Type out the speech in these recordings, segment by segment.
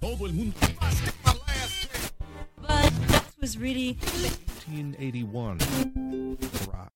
Todo el mundo. But that was really 1981. Rock.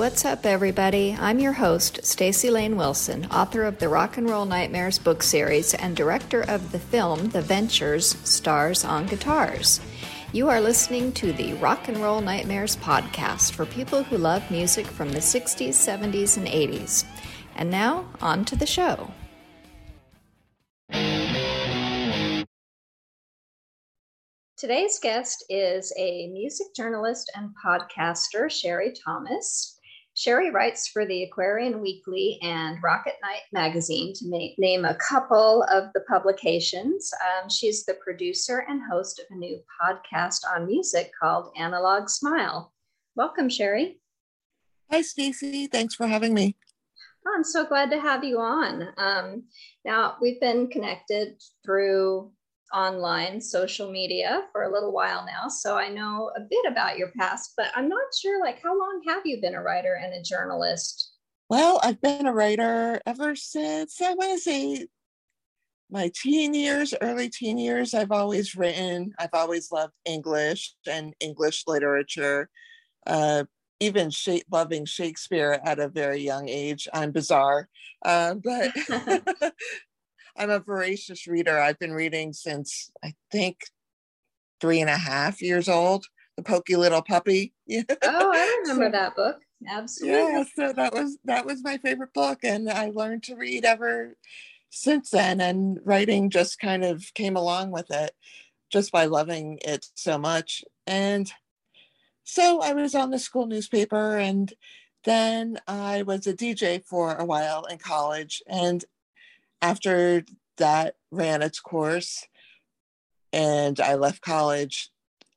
What's up, everybody? I'm your host, Staci Layne Wilson, author of the Rock and Roll Nightmares book series and director of the film The Ventures Stars on Guitars. You are listening to the Rock and Roll Nightmares podcast for people who love music from the 60s, 70s, and 80s. And now, on to the show. Today's guest is a music journalist and podcaster, Sherry Thomas. Sherry writes for the Aquarian Weekly and Rock at Night magazine, to ma- name a couple of the publications. Um, she's the producer and host of a new podcast on music called Analog Smile. Welcome, Sherry. Hi, Staci. Thanks for having me. I'm so glad to have you on. Um, now, we've been connected through online social media for a little while now, so I know a bit about your past, but I'm not sure, like, how long have you been a writer and a journalist? Well, I've been a writer ever since I want to say my teen years, early teen years. I've always written, I've always loved English and English literature, uh, even sha- loving Shakespeare at a very young age. I'm bizarre, uh, but I'm a voracious reader. I've been reading since I think three and a half years old. The Pokey Little Puppy. Oh, I remember So- that book. Absolutely. yeah so that was that was my favorite book and i learned to read ever since then and writing just kind of came along with it just by loving it so much and so i was on the school newspaper and then i was a dj for a while in college and after that ran its course and i left college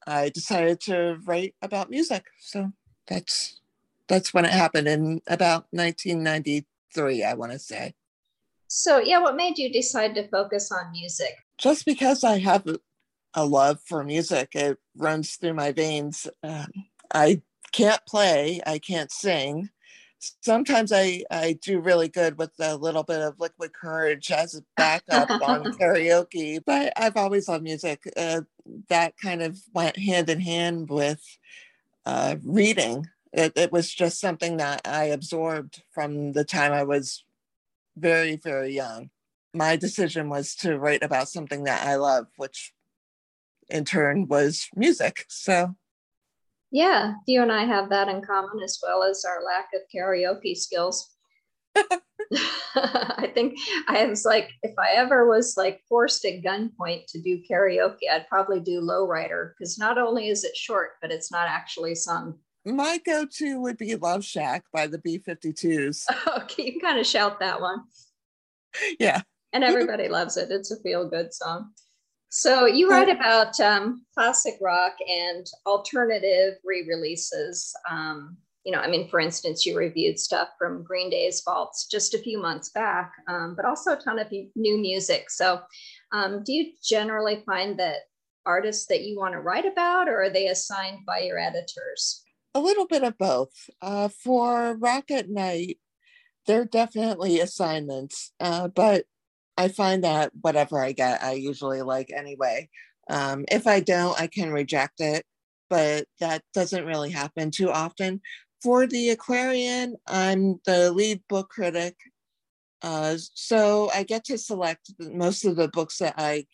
i decided to write about music. So that's that's when it happened in about 1993 i want to say. So, yeah, what made you decide to focus on music? just because i have a- love for music it runs through my veins. Um, i can't play i can't sing sometimes i i do really good with a little bit of liquid courage as a backup on karaoke but i've always loved music uh, that kind of went hand in hand with uh, reading. It, it was just something that i absorbed from the time i was very very young. My decision was to write about something that i love which in turn was music so Yeah, you and I have that in common as well as our lack of karaoke skills. I think I was like, if I ever was like forced at gunpoint to do karaoke, I'd probably do Lowrider because not only is it short, but it's not actually sung. my go-to would be love shack by the b-52s Okay, you kind of shout that one. yeah and everybody loves it. It's a feel good song. So you write about um, classic rock and alternative re-releases. Um, you know, I mean, for instance, you reviewed stuff from Green Day's Vaults just a few months back, um, but also a ton of new music. So, um, do you generally find that artists that you want to write about, or are they assigned by your editors? a little bit of both uh, for rock at night they're definitely assignments uh, but i find that whatever i get i usually like anyway um, if i don't i can reject it but that doesn't really happen too often for the Aquarian, I'm the lead book critic. Uh, so I get to select most of the books that I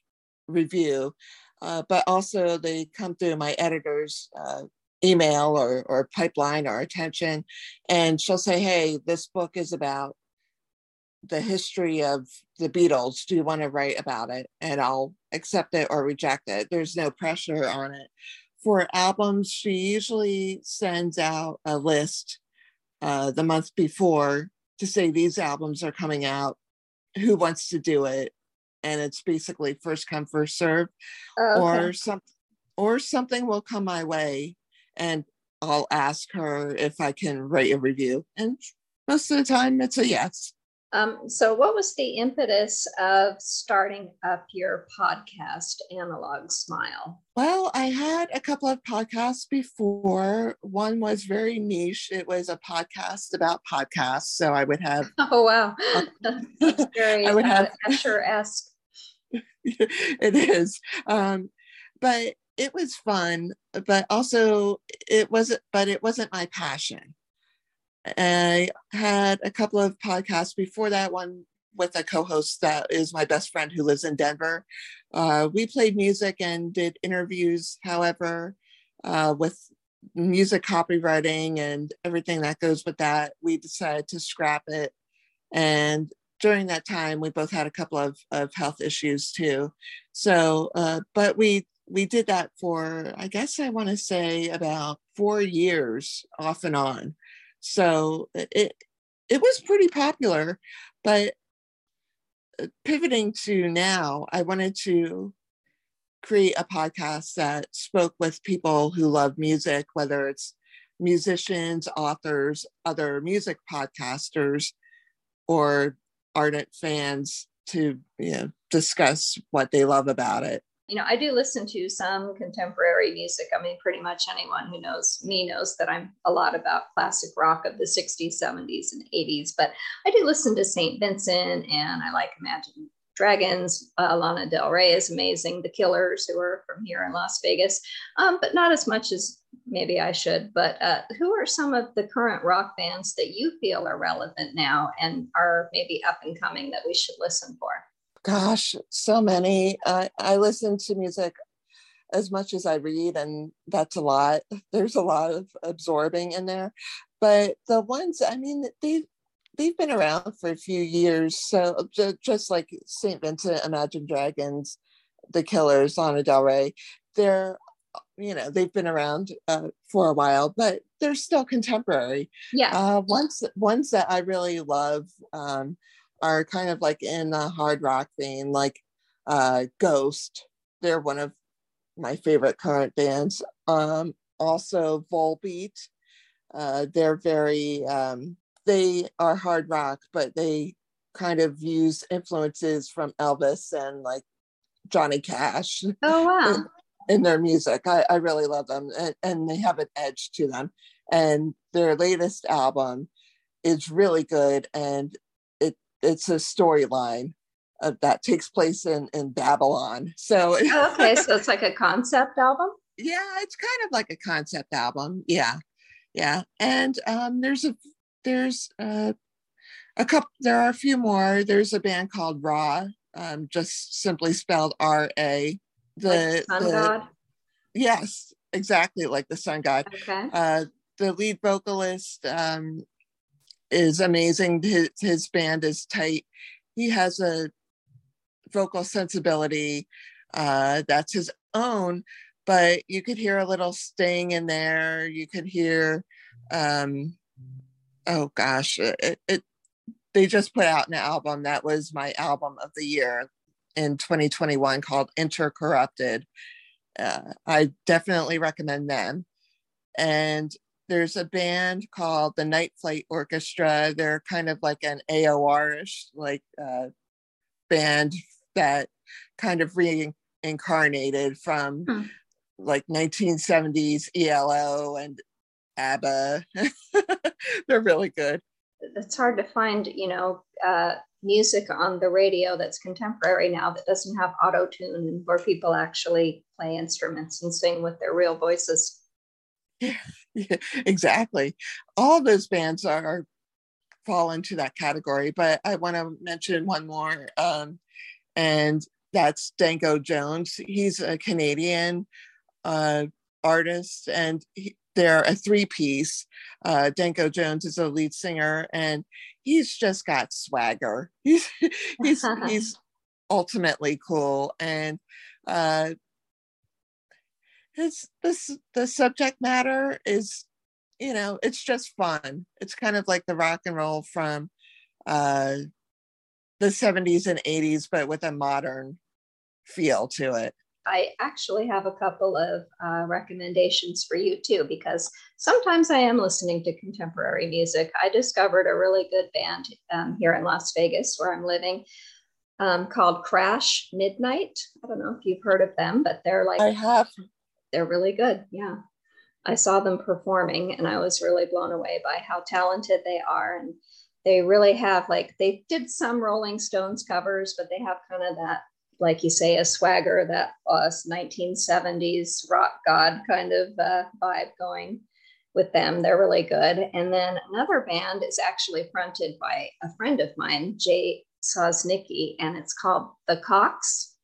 review, uh, but also they come through my editor's uh, email or, or pipeline or attention. And she'll say, hey, this book is about the history of the Beatles. Do you want to write about it? And I'll accept it or reject it. There's no pressure on it. For albums, she usually sends out a list uh, the month before to say these albums are coming out. Who wants to do it? And it's basically first come, first serve, Oh, okay. or some, or something will come my way, and I'll ask her if I can write a review. And most of the time, it's a yes. Um, so, what was the impetus of starting up your podcast, Analog Smile? Well, I had a couple of podcasts before. One was very niche. It was a podcast about podcasts. So I would have, Oh, wow. That's very I would uh, have- Escher-esque. it is. Um, but it was fun, but also it wasn't, but it wasn't my passion. I had a couple of podcasts before that one with a co-host that is my best friend who lives in Denver. Uh, we played music and did interviews, however, uh, with music copywriting and everything that goes with that. We decided to scrap it. And during that time, we both had a couple of, of health issues too. So, uh, but we we did that for I guess I want to say about four years off and on. So it it was pretty popular, but uh, pivoting to now, I wanted to create a podcast that spoke with people who love music, whether it's musicians, authors, other music podcasters, or ardent fans to you know discuss what they love about it. You know, I do listen to some contemporary music. I mean, pretty much anyone who knows me knows that I'm a lot about classic rock of the 60s, 70s, and 80s. But I do listen to St. Vincent and I like Imagine Dragons. Uh, Lana Del Rey is amazing. The Killers, who are from here in Las Vegas, um, but not as much as maybe I should. But uh, who are some of the current rock bands that you feel are relevant now and are maybe up and coming that we should listen for? Gosh, so many. I I listen to music as much as I read, and that's a lot. There's a lot of absorbing in there. But the ones, I mean, they they've been around for a few years. So ju- just like Saint Vincent, Imagine Dragons, The Killers, Lana Del Rey, they're you know they've been around uh, for a while, but they're still contemporary. Yeah. Uh, ones ones that I really love um, are kind of like in the hard rock vein, like uh, Ghost. They're one of my favorite current bands. Um, also, Volbeat. Uh, they're very um, they are hard rock, but they kind of use influences from Elvis and like Johnny Cash oh, wow. in their music. I, I really love them and, and they have an edge to them. And their latest album is really good and it's a storyline uh, that takes place in, in Babylon. So Oh, okay, so it's like a concept album. yeah, it's kind of like a concept album. Yeah. Yeah. And um there's a there's uh, a couple there are a few more. There's a band called Ra, um, just simply spelled R-A. The, like Sun the- God. yes, exactly like the sun god. Okay. Uh, the lead vocalist um, is amazing. His, his band is tight. He has a vocal sensibility uh, that's his own, but you could hear a little sting in there. You could hear, um, oh gosh, it, it, they just put out an album that was my album of the year in 2021 called Intercorrupted. Uh, I definitely recommend them. And there's a band called the Night Flight Orchestra. They're kind of like an AOR-ish like uh, band that kind of reincarnated from Hmm. like 1970s ELO and ABBA. They're really good. It's hard to find, you know, uh, music on the radio that's contemporary now that doesn't have auto tune and where people actually play instruments and sing with their real voices. yeah, exactly. All those bands are fall into that category, but I want to mention one more, um, and that's Danko Jones. He's a Canadian uh, artist, and he, they're a three piece. Uh, Danko Jones is a lead singer, and he's just got swagger. He's he's he's ultimately cool, and uh, his this the subject matter is, you know, it's just fun. It's kind of like the rock and roll from uh, the 70s and 80s, but with a modern feel to it. I actually have a couple of uh, recommendations for you too, because sometimes I am listening to contemporary music. I discovered a really good band um, here in Las Vegas, where I'm living, um, called Crash Midnight. I don't know if you've heard of them, but they're like I have. They're really good. Yeah, I saw them performing, and I was really blown away by how talented they are, and they really have like they did some Rolling Stones covers, but they have kind of that like you say, a swagger, that us 1970s rock god kind of uh, vibe going with them. They're really good. And then another band is actually fronted by a friend of mine, Jay Sosnicki, and it's called The Cox.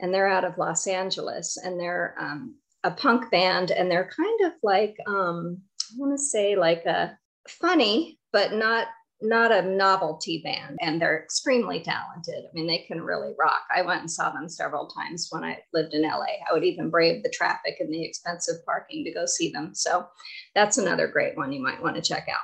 And they're out of Los Angeles and they're um, a punk band and they're kind of like, um, I want to say like a funny, but not not a novelty band and they're extremely talented. I mean, they can really rock. I went and saw them several times when I lived in LA. I would even brave the traffic and the expensive parking to go see them. So that's another great one you might want to check out.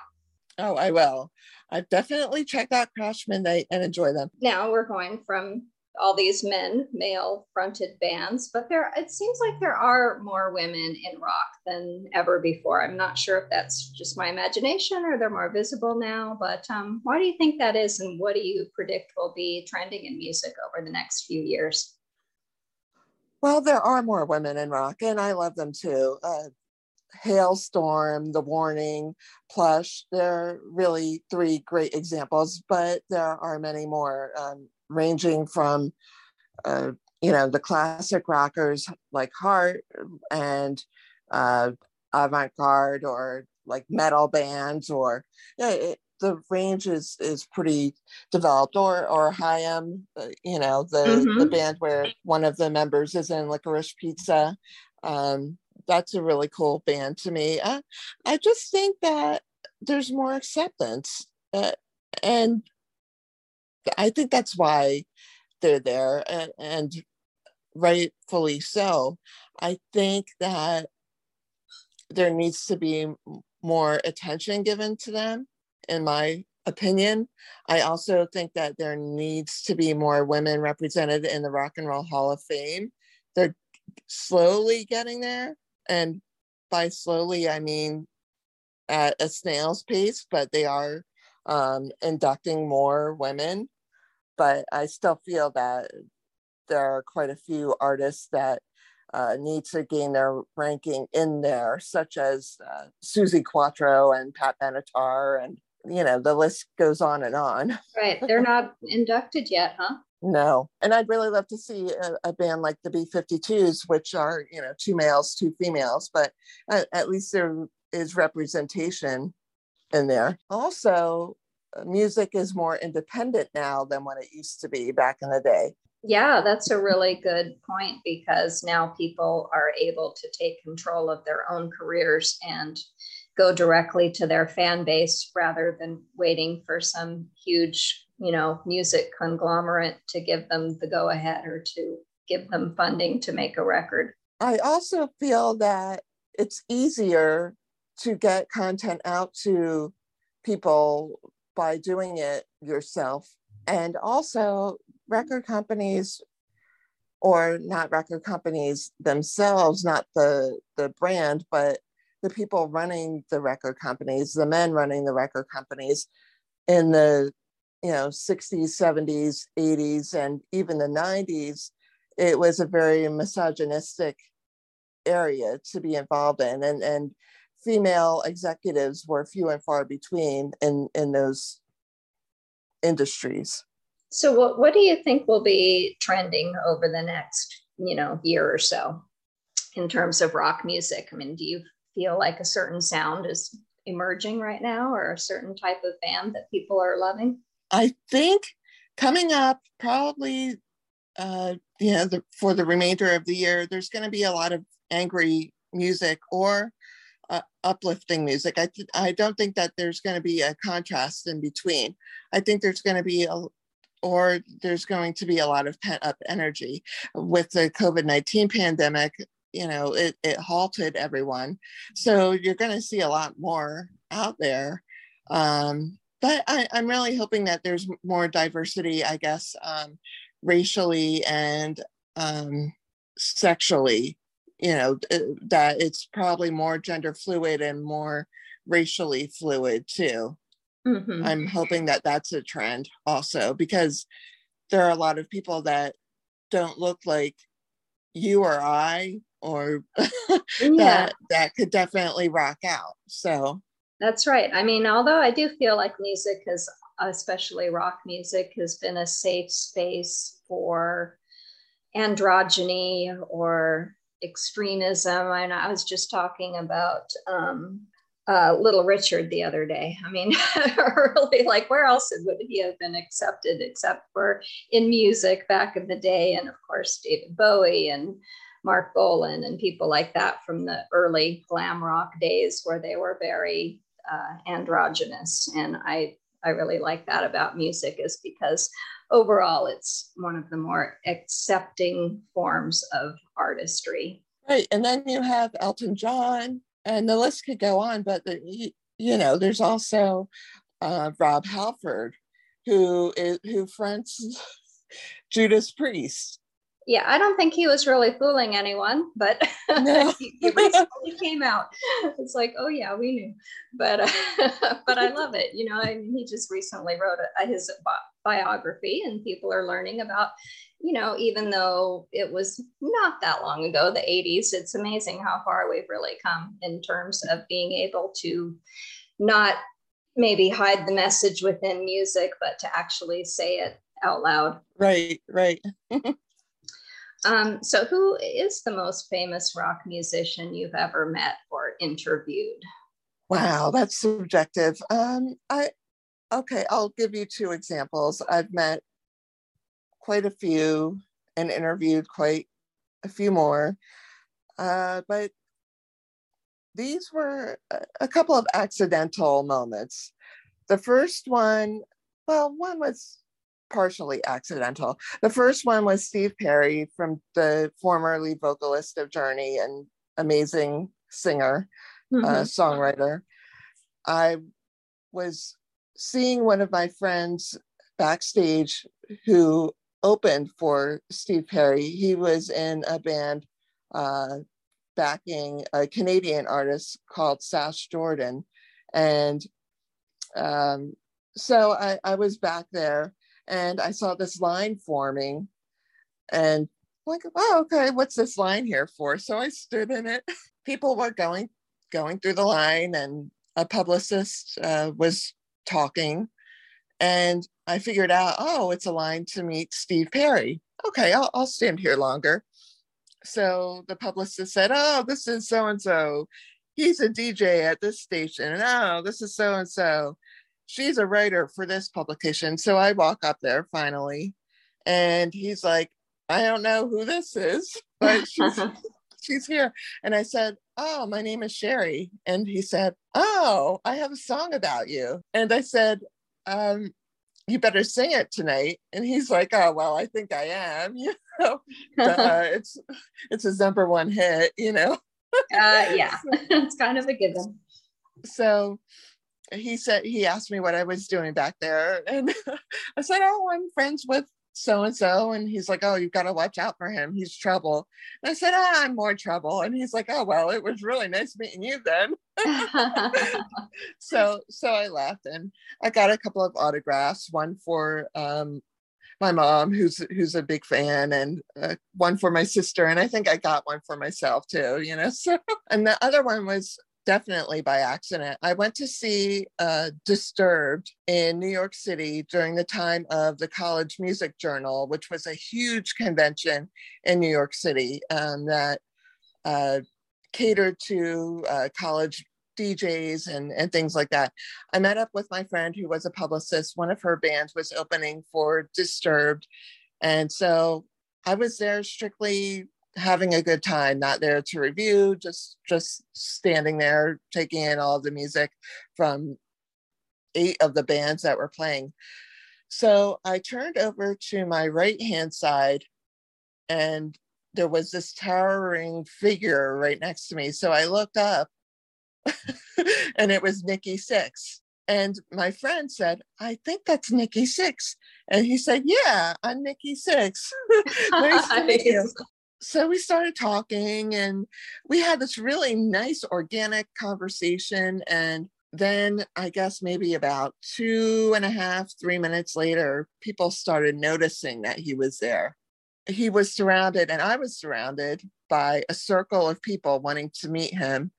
Oh, I will. I've definitely checked out Crash Midnight and enjoy them. Now we're going from all these men, male fronted bands, but there it seems like there are more women in rock than ever before. I'm not sure if that's just my imagination or they're more visible now, but um, why do you think that is, and what do you predict will be trending in music over the next few years? Well, there are more women in rock, and I love them too. Uh, Halestorm, The Warning, Plush, they're really three great examples, but there are many more. Um, ranging from uh, you know the classic rockers like Heart and uh, avant-garde or like metal bands or yeah, it, the range is is pretty developed or or Haim, uh, you know the mm-hmm. the band where one of the members is in Licorice Pizza. Um, that's a really cool band to me. I, I just think that there's more acceptance, uh, and I think that's why they're there and, and rightfully so. I think that there needs to be more attention given to them, in my opinion. I also think that there needs to be more women represented in the Rock and Roll Hall of Fame. They're slowly getting there. And by slowly, I mean at a snail's pace, but they are um, inducting more women but I still feel that there are quite a few artists that uh, need to gain their ranking in there, such as uh, Suzi Quatro and Pat Benatar, and you know the list goes on and on. Right, they're not inducted yet, huh? No, and I'd really love to see a, a, band like the B52s, which are you know two males, two females, but at, at least there is representation in there. Also, music is more independent now than what it used to be back in the day. Yeah, that's a really good point because now people are able to take control of their own careers and go directly to their fan base rather than waiting for some huge, you know, music conglomerate to give them the go ahead or to give them funding to make a record. I also feel that it's easier to get content out to people by doing it yourself. And also, record companies, or not record companies themselves, not the, the brand, but the people running the record companies, the men running the record companies in the you know 60s 70s 80s and even the 90s it was a very misogynistic area to be involved in and and female executives were few and far between in in those industries. So what what do you think will be trending over the next, you know, year or so in terms of rock music? I mean, do you feel like a certain sound is emerging right now or a certain type of band that people are loving? I think coming up probably uh, you know the, for the remainder of the year there's going to be a lot of angry music or uh, uplifting music. I, th- I don't think that there's going to be a contrast in between. I think there's going to be a or there's going to be a lot of pent up energy. With the covid-19 pandemic you know it, it halted everyone. So you're going to see a lot more out there. Um, but I, am really hoping that there's more diversity i guess um, racially and um, sexually you know uh, that it's probably more gender fluid and more racially fluid too mm-hmm. i'm hoping that that's a trend also because there are a lot of people that don't look like you or i or yeah. that that could definitely rock out so that's right i mean although i do feel like music has especially rock music has been a safe space for androgyny or extremism. And I was just talking about um, uh, Little Richard the other day. I mean, really, like, where else would he have been accepted except for in music back in the day? And of course, David Bowie and Marc Bolan and people like that from the early glam rock days where they were very uh, androgynous. And I, I really like that about music is because overall it's one of the more accepting forms of artistry. Right. And then you have Elton John, and the list could go on, but the, you know, there's also uh, Rob Halford, who is who fronts Judas Priest. Yeah, I don't think he was really fooling anyone, but no. he, he recently came out. It's like, oh yeah, we knew, but uh, but I love it. You know, I mean, he just recently wrote a, his biography, and people are learning about you know, even though it was not that long ago, the 80s, it's amazing how far we've really come in terms of being able to not maybe hide the message within music, but to actually say it out loud. Right, right. um, so, who is the most famous rock musician you've ever met or interviewed? Wow, that's subjective. Um, I okay, I'll give you two examples. I've met quite a few and interviewed quite a few more. Uh, but these were a couple of accidental moments. The first one, well, one was partially accidental. The first one was Steve Perry from the former lead vocalist of Journey and amazing singer, uh, mm-hmm. uh, songwriter. I was seeing one of my friends backstage who opened for Steve Perry. He was in a band uh, backing a Canadian artist called Sass Jordan. And um, so I, I was back there and I saw this line forming and like, oh, okay, what's this line here for? So I stood in it. People were going going through the line and a publicist uh, was talking and I figured out, oh, it's a line to meet Steve Perry. Okay, I'll, I'll stand here longer. So the publicist said, oh, this is so and so. He's a DJ at this station. And oh, this is so and so. She's a writer for this publication. So I walk up there finally, and he's like, I don't know who this is, but she's, she's here. And I said, Oh, my name is Sherry. And he said, Oh, I have a song about you. And I said, um, you better sing it tonight. And he's like, oh, well, I think I am, you know, uh, it's, it's his number one hit, you know? uh, yeah, it's kind of a given. So he said, he asked me what I was doing back there. And I said, oh, I'm friends with so and so. And he's like, Oh, you've got to watch out for him. He's trouble. And I said, ah, I'm more trouble. And he's like, Oh, well, it was really nice meeting you then. so so I left and I got a couple of autographs, one for um, my mom who's who's a big fan and uh, one for my sister and I think I got one for myself too, you know. So and the other one was definitely by accident. I went to see uh, Disturbed in New York City during the time of the College Music Journal, which was a huge convention in New York City um, that uh, catered to uh, college DJs and, and things like that. I met up with my friend who was a publicist. One of her bands was opening for Disturbed. And so I was there strictly having a good time, not there to review, just just standing there taking in all the music from eight of the bands that were playing. So I turned over to my right hand side and there was this towering figure right next to me. So I looked up and it was Nikki Sixx And my friend said, I think that's Nikki Sixx. And he said, Yeah, I'm Nikki Sixx. nice to meet you. So we started talking and we had this really nice organic conversation. And then I guess maybe about two and a half, three minutes later, people started noticing that he was there. He was surrounded, and I was surrounded by a circle of people wanting to meet him.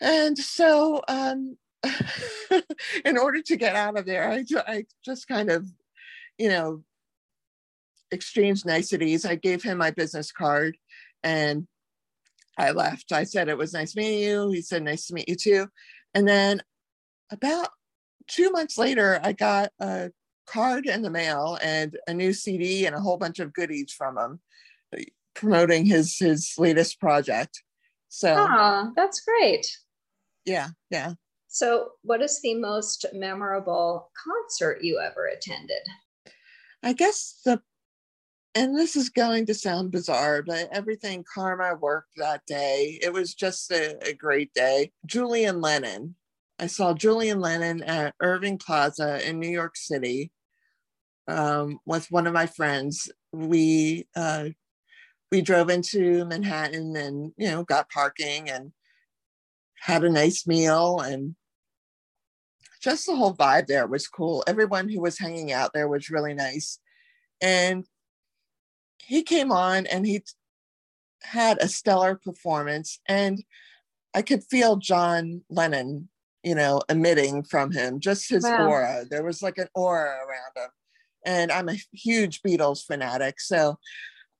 And so, um, in order to get out of there, I, I just kind of, you know, exchanged niceties. I gave him my business card and I left. I said, It was nice meeting you. He said, Nice to meet you too. And then about two months later, I got a card in the mail and a new CD and a whole bunch of goodies from him promoting his his latest project. So Ah, that's great. yeah, yeah. So, what is the most memorable concert you ever attended? I guess the and this is going to sound bizarre, but everything karma worked that day. It was just a, a great day. Julian Lennon. I saw Julian Lennon at Irving Plaza in New York City um, with one of my friends. We uh, we drove into Manhattan and you know got parking and had a nice meal and just the whole vibe there was cool. Everyone who was hanging out there was really nice. And he came on and he had a stellar performance and I could feel John Lennon, you know, emitting from him, just his Wow. aura. There was like an aura around him. And I'm a huge Beatles fanatic. So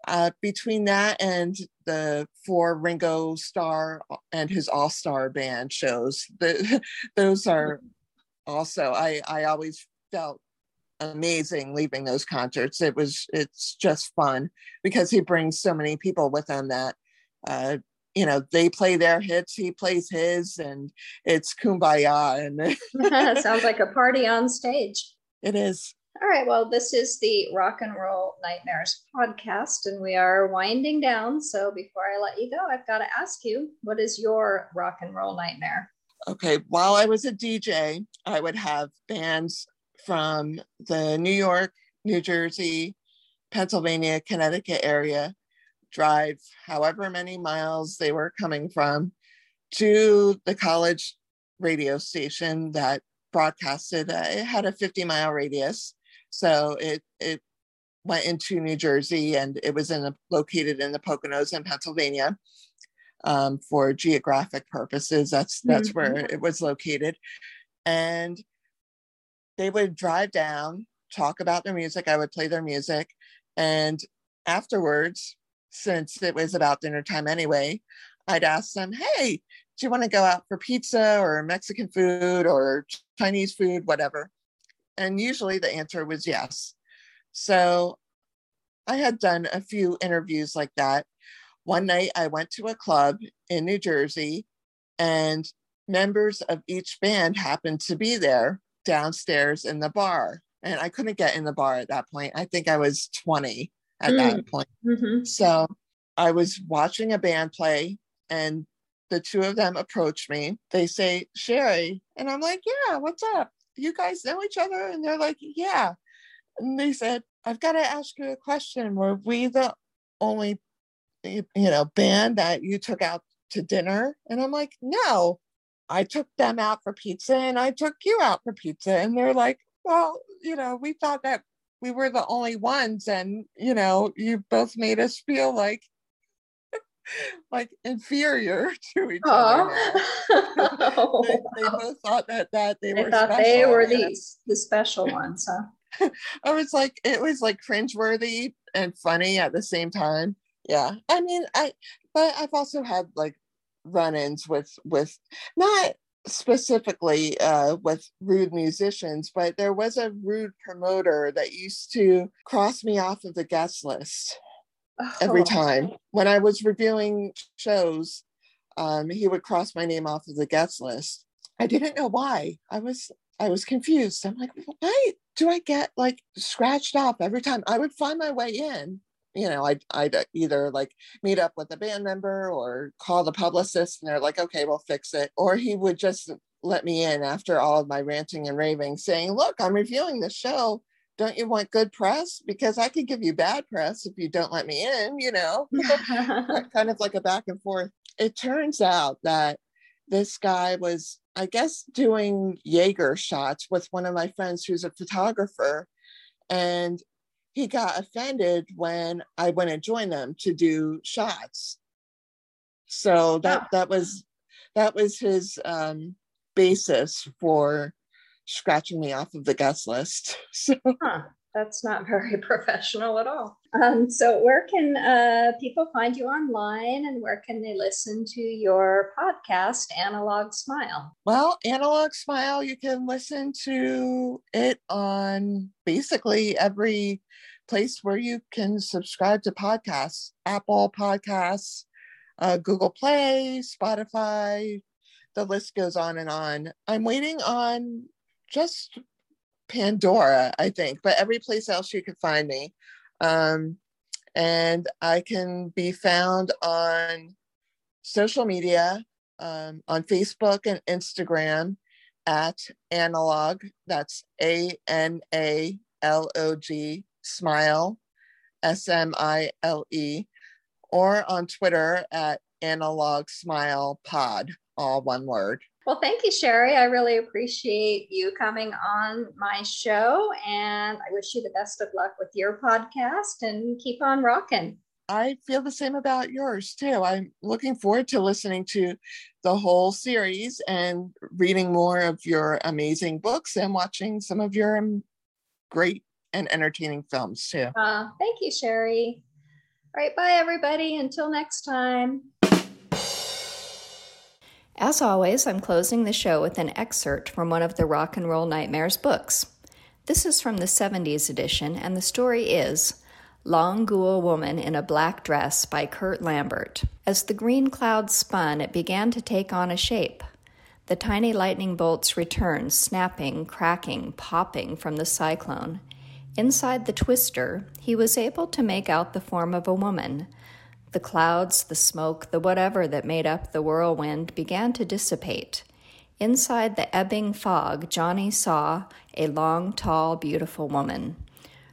uh, between that and the four Ringo Starr and his All Star Band shows, the, those are also I I always felt amazing leaving those concerts. It was it's just fun because he brings so many people with him that uh, you know they play their hits, he plays his, and it's kumbaya, and Sounds like a party on stage. it is. All right. Well, this is the Rock and Roll Nightmares podcast, and we are winding down. So before I let you go, I've got to ask you, what is your rock and roll nightmare? okay, while I was a DJ, I would have bands from the New York, New Jersey, Pennsylvania, Connecticut area drive however many miles they were coming from to the college radio station that broadcasted. Uh, it had a 50 mile radius. So it, it went into New Jersey and it was in the, located in the Poconos in Pennsylvania um, for geographic purposes. That's that's where it was located, and they would drive down, talk about their music. I would play their music, and afterwards, since it was about dinner time anyway, I'd ask them, "Hey, do you want to go out for pizza or Mexican food or Chinese food, whatever?" And usually the answer was yes. So I had done a few interviews like that one night I went to a club in New Jersey and members of each band happened to be there downstairs in the bar. And I couldn't get in the bar at that point. I think I was 20 at that point. Mm-hmm. So I was watching a band play and the two of them approach me. They say, Sherry. And I'm like, yeah, what's up? You guys know each other? And they're like, yeah. And they said, I've got to ask you a question. Were we the only you know band that you took out to dinner and i'm like no i took them out for pizza and i took you out for pizza and they're like well you know we thought that we were the only ones and you know you both made us feel like like inferior to each other now. they, they both thought that that they, They were thought they were these the special ones, huh? I was like, it was like cringeworthy and funny at the same time. Yeah. I mean, I, but I've also had like run-ins with with not specifically uh, with rude musicians, but there was a rude promoter that used to cross me off of the guest list every Oh, time when I was reviewing shows. Um, he would cross my name off of the guest list. I didn't know why. I was I was confused. I'm like, why do I get like scratched off every time? I would find my way in. You know, I'd, I'd uh, either like meet up with a band member or call the publicist and they're like, okay, we'll fix it. Or he would just let me in after all of my ranting and raving, saying, look, I'm reviewing the show. Don't you want good press? Because I could give you bad press if you don't let me in, you know? kind of like a back and forth. It turns out that this guy was, I guess, doing Jaeger shots with one of my friends who's a photographer. And he got offended when I went and joined them to do shots. So that that was that was his um, basis for scratching me off of the guest list. So Huh, that's not very professional at all. Um, so, where can uh, people find you online and where can they listen to your podcast, Analog Smile? Well, Analog Smile, you can listen to it on basically every place where you can subscribe to podcasts Apple Podcasts, uh, Google Play, Spotify. The list goes on and on. I'm waiting on just Pandora, I think, but every place else you can find me. Um, and I can be found on social media um, on Facebook and Instagram at analog. That's A N A L O G smile, S M I L E, or on Twitter at analog smile pod, all one word. Well, thank you, Sherry. I really appreciate you coming on my show, and I wish you the best of luck with your podcast and keep on rocking. I feel the same about yours too. I'm looking forward to listening to the whole series and reading more of your amazing books and watching some of your great and entertaining films too. Uh, thank you, Sherry. All right, bye, everybody. Until next time. As always, I'm closing the show with an excerpt from one of the Rock and Roll Nightmares books. This is from the 70s edition, and the story is Long Ghoul Woman in a Black Dress by Curt Lambert. As the green cloud spun, it began to take on a shape. The tiny lightning bolts returned, snapping, cracking, popping from the cyclone. Inside the twister, he was able to make out the form of a woman. The clouds, the smoke, the whatever that made up the whirlwind began to dissipate. Inside the ebbing fog, Johnny saw a long, tall, beautiful woman.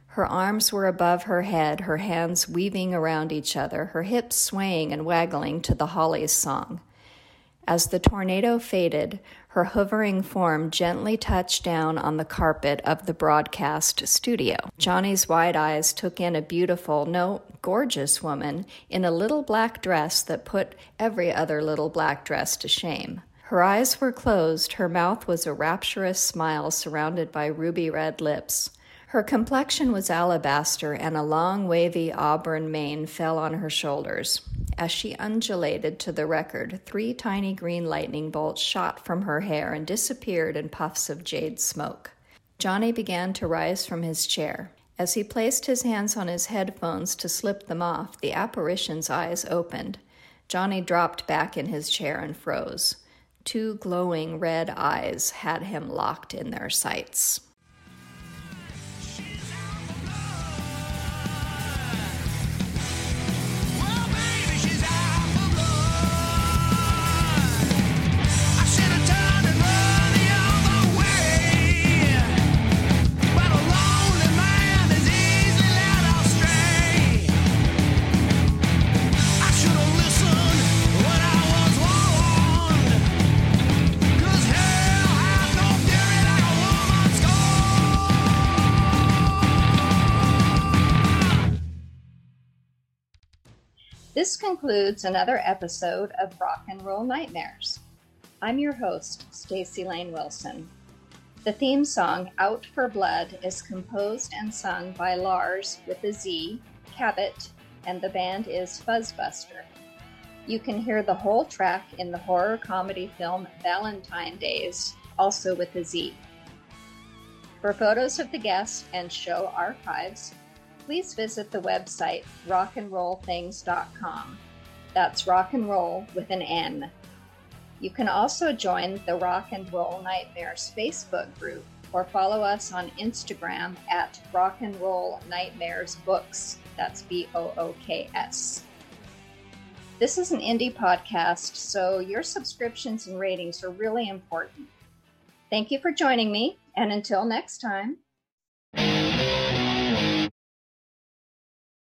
Her arms were above her head, her hands weaving around each other, her hips swaying and waggling to the Hollies song. As the tornado faded, her hovering form gently touched down on the carpet of the broadcast studio. Johnny's wide eyes took in a beautiful, no, gorgeous woman in a little black dress that put every other little black dress to shame. Her eyes were closed, her mouth was a rapturous smile surrounded by ruby red lips. Her complexion was alabaster, and a long, wavy auburn mane fell on her shoulders. As she undulated to the record, three tiny green lightning bolts shot from her hair and disappeared in puffs of jade smoke. Johnny began to rise from his chair. As he placed his hands on his headphones to slip them off, the apparition's eyes opened. Johnny dropped back in his chair and froze. Two glowing red eyes had him locked in their sights. Concludes another episode of Rock and Roll Nightmares. I'm your host, Staci Layne Wilson. The theme song Out for Blood is composed and sung by Larz with a Z, Cabot, and the band is Fuzzbuster. You can hear the whole track in the horror comedy film Valentine DayZ, also with a Z. For photos of the guests and show archives, please visit the website rockandrollthings.com. That's rock and roll with an N. You can also join the Rock and Roll Nightmares Facebook group or follow us on Instagram at Rock and Roll Nightmares Books. That's B O O K S. This is an indie podcast, so your subscriptions and ratings are really important. Thank you for joining me, and until next time,